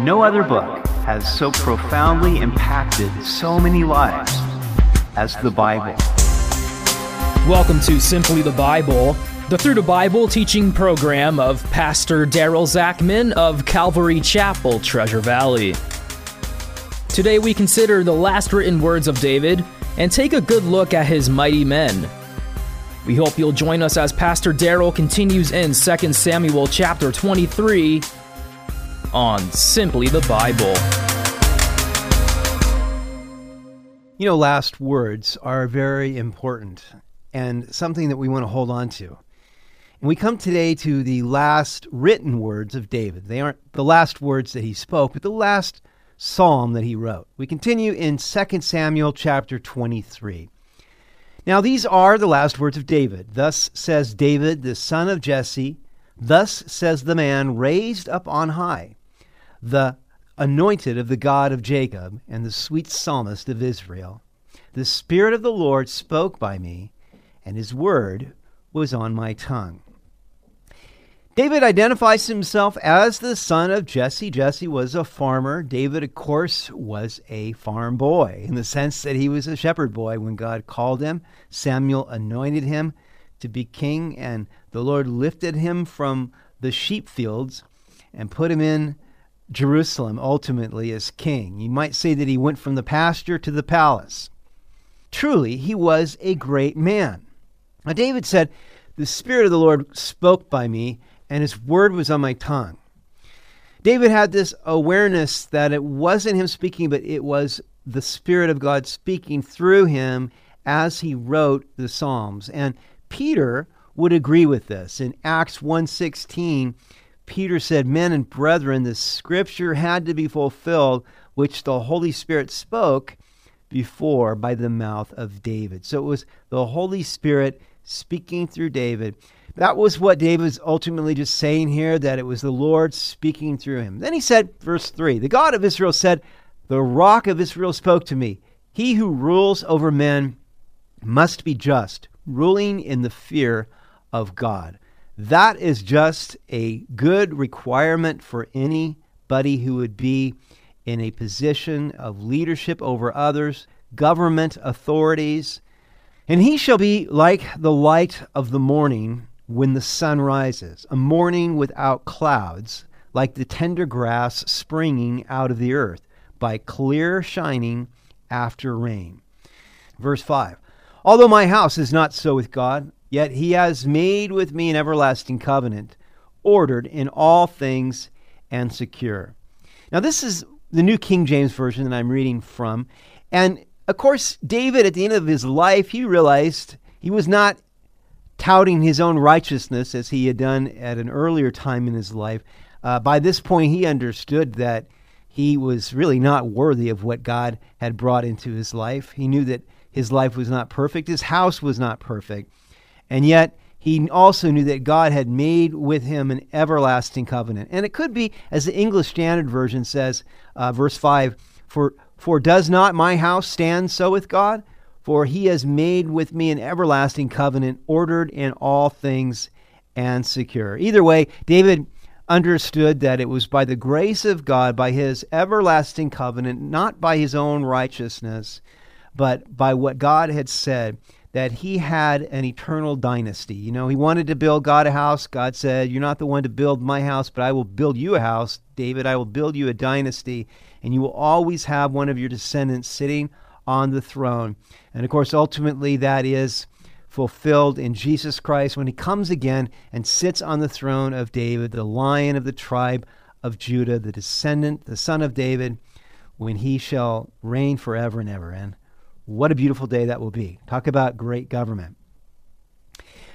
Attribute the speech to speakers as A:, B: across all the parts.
A: No other book has so profoundly impacted so many lives as the Bible.
B: Welcome to Simply the Bible, the Through the Bible teaching program of Pastor Daryl Zachman of Calvary Chapel, Treasure Valley. Today we consider the last written words of David and take a good look at his mighty men. We hope you'll join us as Pastor Daryl continues in 2 Samuel chapter 23 on Simply the Bible.
C: You know, last words are very important and something that we want to hold on to. And we come today to the last written words of David. They aren't the last words that he spoke, but the last psalm that he wrote. We continue in 2 Samuel chapter 23. Now, these are the last words of David. Thus says David, the son of Jesse, thus says the man raised up on high the anointed of the God of Jacob and the sweet psalmist of Israel. The Spirit of the Lord spoke by me, and his word was on my tongue. David identifies himself as the son of Jesse. Jesse was a farmer. David, of course, was a farm boy in the sense that he was a shepherd boy when God called him. Samuel anointed him to be king, and the Lord lifted him from the sheep fields and put him in Jerusalem ultimately as king. You might say that he went from the pasture to the palace. Truly, he was a great man. Now, David said, The Spirit of the Lord spoke by me, and his word was on my tongue. David had this awareness that it wasn't him speaking, but it was the Spirit of God speaking through him as he wrote the Psalms. And Peter would agree with this. In Acts 1:16, Peter said, Men and brethren, the scripture had to be fulfilled, which the Holy Spirit spoke before by the mouth of David. So it was the Holy Spirit speaking through David. That was what David was ultimately just saying here, that it was the Lord speaking through him. Then he said, verse 3 The God of Israel said, The rock of Israel spoke to me. He who rules over men must be just, ruling in the fear of God. That is just a good requirement for anybody who would be in a position of leadership over others, government authorities. And he shall be like the light of the morning when the sun rises, a morning without clouds, like the tender grass springing out of the earth, by clear shining after rain. Verse 5 Although my house is not so with God, Yet he has made with me an everlasting covenant, ordered in all things and secure. Now, this is the New King James Version that I'm reading from. And of course, David, at the end of his life, he realized he was not touting his own righteousness as he had done at an earlier time in his life. Uh, by this point, he understood that he was really not worthy of what God had brought into his life. He knew that his life was not perfect, his house was not perfect. And yet, he also knew that God had made with him an everlasting covenant. And it could be, as the English Standard Version says, uh, verse 5 for, for does not my house stand so with God? For he has made with me an everlasting covenant, ordered in all things and secure. Either way, David understood that it was by the grace of God, by his everlasting covenant, not by his own righteousness, but by what God had said that he had an eternal dynasty. You know, he wanted to build God a house. God said, You're not the one to build my house, but I will build you a house. David, I will build you a dynasty, and you will always have one of your descendants sitting on the throne. And of course, ultimately, that is fulfilled in Jesus Christ when he comes again and sits on the throne of David, the lion of the tribe of Judah, the descendant, the son of David, when he shall reign forever and ever. And what a beautiful day that will be. Talk about great government.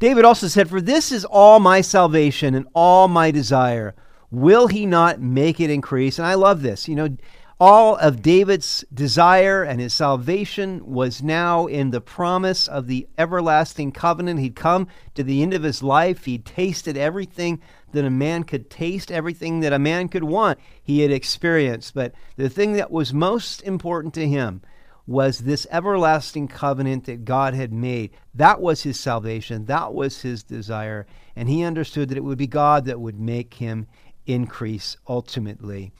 C: David also said, For this is all my salvation and all my desire. Will he not make it increase? And I love this. You know, all of David's desire and his salvation was now in the promise of the everlasting covenant. He'd come to the end of his life. He'd tasted everything that a man could taste, everything that a man could want, he had experienced. But the thing that was most important to him was this everlasting covenant that God had made. That was his salvation. That was his desire. And he understood that it would be God that would make him increase ultimately.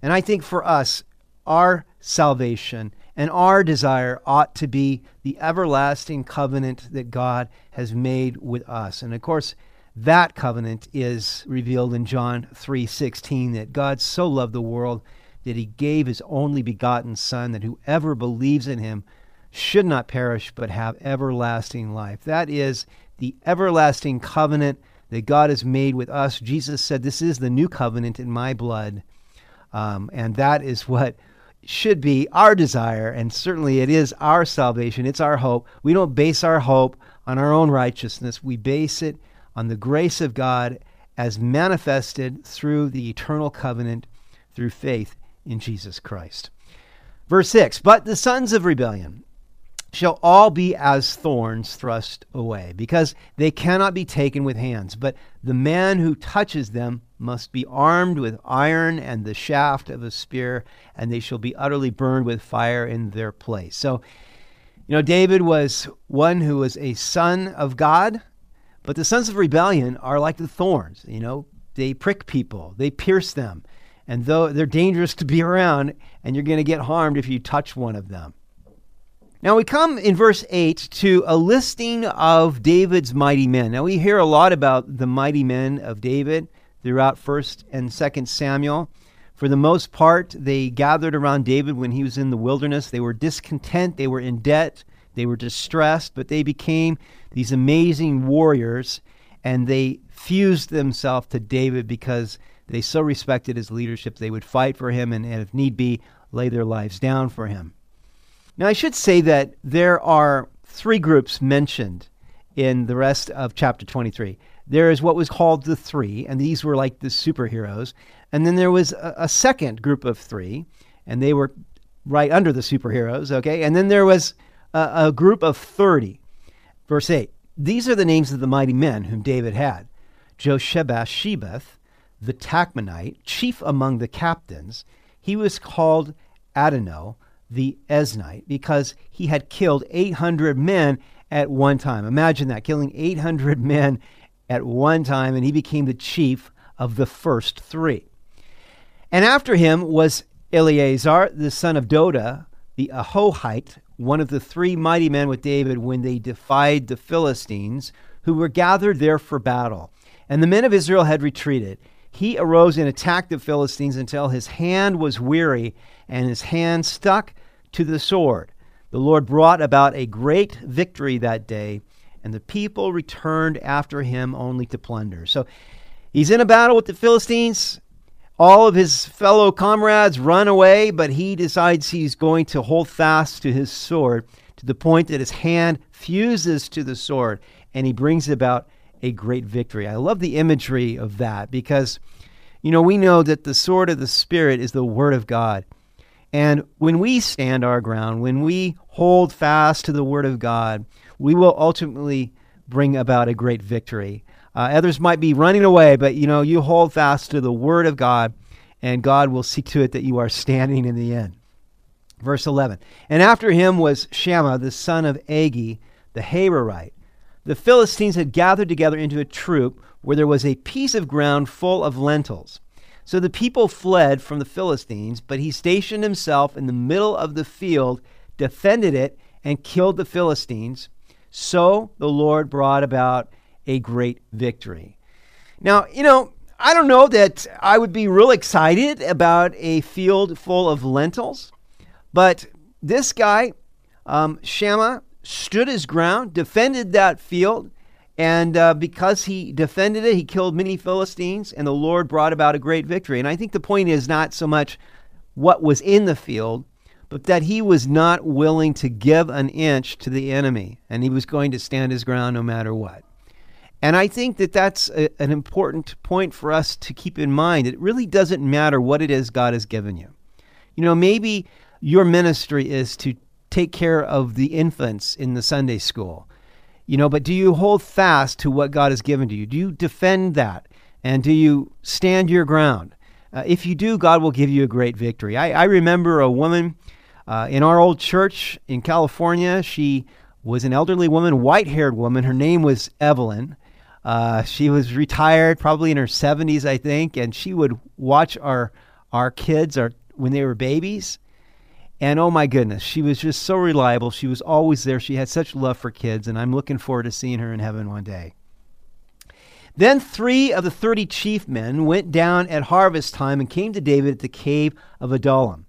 C: And I think for us, our salvation and our desire ought to be the everlasting covenant that God has made with us. And of course, that covenant is revealed in John 3:16 that God so loved the world that he gave his only begotten son that whoever believes in him should not perish but have everlasting life. That is the everlasting covenant that God has made with us. Jesus said, This is the new covenant in my blood. Um, and that is what should be our desire. And certainly it is our salvation. It's our hope. We don't base our hope on our own righteousness, we base it on the grace of God as manifested through the eternal covenant through faith in Jesus Christ. Verse 6 But the sons of rebellion shall all be as thorns thrust away, because they cannot be taken with hands. But the man who touches them must be armed with iron and the shaft of a spear, and they shall be utterly burned with fire in their place. So, you know, David was one who was a son of God, but the sons of rebellion are like the thorns. You know, they prick people, they pierce them, and though they're dangerous to be around, and you're going to get harmed if you touch one of them. Now we come in verse 8 to a listing of David's mighty men. Now we hear a lot about the mighty men of David throughout 1st and 2nd Samuel. For the most part, they gathered around David when he was in the wilderness. They were discontent, they were in debt, they were distressed, but they became these amazing warriors and they fused themselves to David because they so respected his leadership. They would fight for him and, and if need be, lay their lives down for him. Now, I should say that there are three groups mentioned in the rest of chapter 23. There is what was called the three, and these were like the superheroes. And then there was a, a second group of three, and they were right under the superheroes, okay? And then there was a, a group of 30. Verse 8 These are the names of the mighty men whom David had Joshebashebeth, the Tachmonite, chief among the captains. He was called Adino the Eznite, because he had killed 800 men at one time. Imagine that, killing 800 men at one time, and he became the chief of the first three. And after him was Eleazar, the son of Doda, the Ahohite, one of the three mighty men with David when they defied the Philistines, who were gathered there for battle. And the men of Israel had retreated. He arose and attacked the Philistines until his hand was weary and his hand stuck to the sword. The Lord brought about a great victory that day, and the people returned after him only to plunder. So he's in a battle with the Philistines. All of his fellow comrades run away, but he decides he's going to hold fast to his sword to the point that his hand fuses to the sword and he brings about a great victory. I love the imagery of that because, you know, we know that the sword of the Spirit is the Word of God. And when we stand our ground, when we hold fast to the Word of God, we will ultimately bring about a great victory. Uh, others might be running away, but you know, you hold fast to the Word of God, and God will see to it that you are standing in the end. Verse 11 And after him was Shammah, the son of Agee, the Hararite. The Philistines had gathered together into a troop where there was a piece of ground full of lentils. So the people fled from the Philistines, but he stationed himself in the middle of the field, defended it, and killed the Philistines. So the Lord brought about a great victory. Now, you know, I don't know that I would be real excited about a field full of lentils, but this guy, um, Shammah, stood his ground, defended that field, and uh, because he defended it, he killed many Philistines, and the Lord brought about a great victory. And I think the point is not so much what was in the field, but that he was not willing to give an inch to the enemy, and he was going to stand his ground no matter what. And I think that that's a, an important point for us to keep in mind. It really doesn't matter what it is God has given you. You know, maybe your ministry is to take care of the infants in the Sunday school you know, but do you hold fast to what God has given to you? Do you defend that? And do you stand your ground? Uh, if you do, God will give you a great victory. I, I remember a woman uh, in our old church in California. She was an elderly woman, white haired woman. Her name was Evelyn. Uh, she was retired, probably in her 70s, I think, and she would watch our our kids are when they were babies. And oh my goodness, she was just so reliable. She was always there. She had such love for kids, and I'm looking forward to seeing her in heaven one day. Then three of the thirty chief men went down at harvest time and came to David at the cave of Adullam.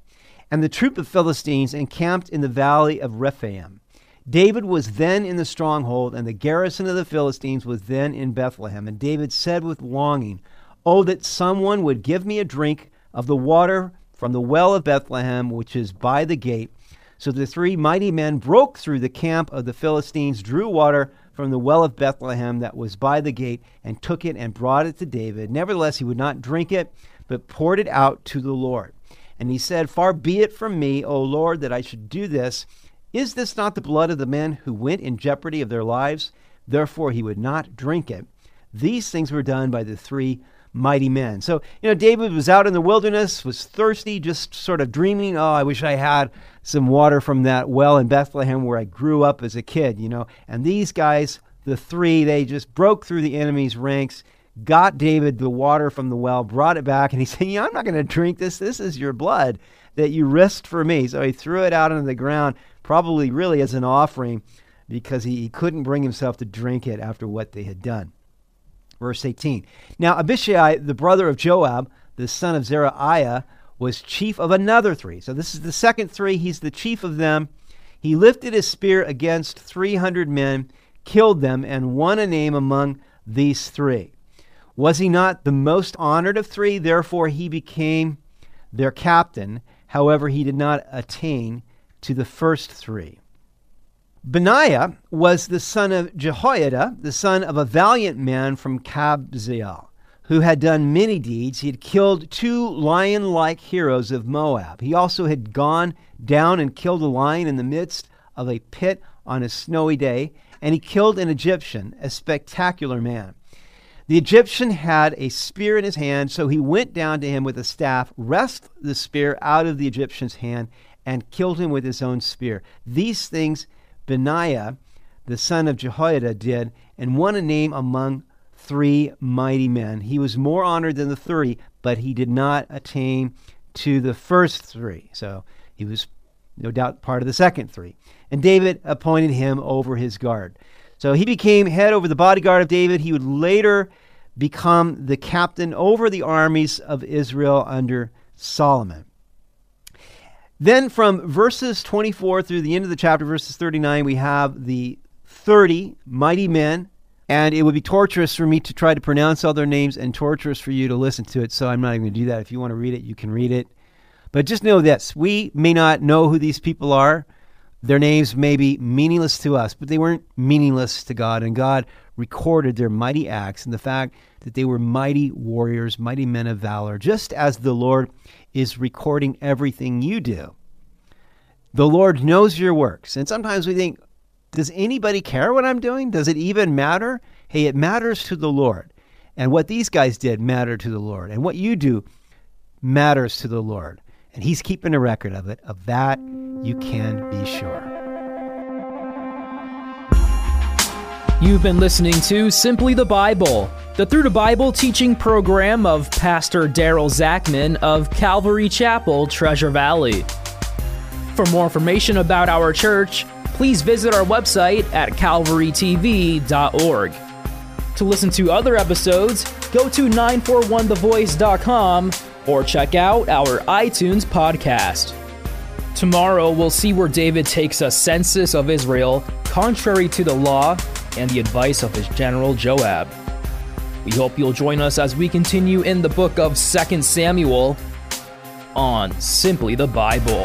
C: And the troop of Philistines encamped in the valley of Rephaim. David was then in the stronghold, and the garrison of the Philistines was then in Bethlehem. And David said with longing, Oh, that someone would give me a drink of the water from the well of Bethlehem, which is by the gate. So the three mighty men broke through the camp of the Philistines, drew water from the well of Bethlehem that was by the gate, and took it and brought it to David. Nevertheless, he would not drink it, but poured it out to the Lord. And he said, Far be it from me, O Lord, that I should do this. Is this not the blood of the men who went in jeopardy of their lives? Therefore, he would not drink it. These things were done by the three mighty men. So, you know, David was out in the wilderness, was thirsty, just sort of dreaming, oh, I wish I had some water from that well in Bethlehem where I grew up as a kid, you know. And these guys, the three, they just broke through the enemy's ranks, got David the water from the well, brought it back, and he said, Yeah, I'm not going to drink this. This is your blood that you risked for me. So he threw it out on the ground, probably really as an offering because he, he couldn't bring himself to drink it after what they had done. Verse 18. Now Abishai, the brother of Joab, the son of Zeruiah, was chief of another three. So this is the second three. He's the chief of them. He lifted his spear against 300 men, killed them, and won a name among these three. Was he not the most honored of three? Therefore, he became their captain. However, he did not attain to the first three. Benaiah was the son of Jehoiada, the son of a valiant man from Kabzeel, who had done many deeds. He had killed two lion like heroes of Moab. He also had gone down and killed a lion in the midst of a pit on a snowy day, and he killed an Egyptian, a spectacular man. The Egyptian had a spear in his hand, so he went down to him with a staff, wrested the spear out of the Egyptian's hand, and killed him with his own spear. These things Benaiah, the son of Jehoiada, did, and won a name among three mighty men. He was more honored than the thirty, but he did not attain to the first three. So he was no doubt part of the second three. And David appointed him over his guard. So he became head over the bodyguard of David. He would later become the captain over the armies of Israel under Solomon. Then from verses 24 through the end of the chapter, verses 39, we have the 30 mighty men. And it would be torturous for me to try to pronounce all their names and torturous for you to listen to it. So I'm not even going to do that. If you want to read it, you can read it. But just know this we may not know who these people are. Their names may be meaningless to us, but they weren't meaningless to God. And God recorded their mighty acts and the fact that they were mighty warriors, mighty men of valor, just as the Lord is recording everything you do. The Lord knows your works. And sometimes we think, does anybody care what I'm doing? Does it even matter? Hey, it matters to the Lord. And what these guys did mattered to the Lord. And what you do matters to the Lord. And He's keeping a record of it. Of that, you can be sure.
B: You've been listening to Simply the Bible, the Through the Bible teaching program of Pastor Daryl Zachman of Calvary Chapel, Treasure Valley. For more information about our church, please visit our website at calvarytv.org. To listen to other episodes, go to 941thevoice.com or check out our iTunes podcast. Tomorrow, we'll see where David takes a census of Israel contrary to the law and the advice of his general Joab. We hope you'll join us as we continue in the book of 2 Samuel on Simply the Bible.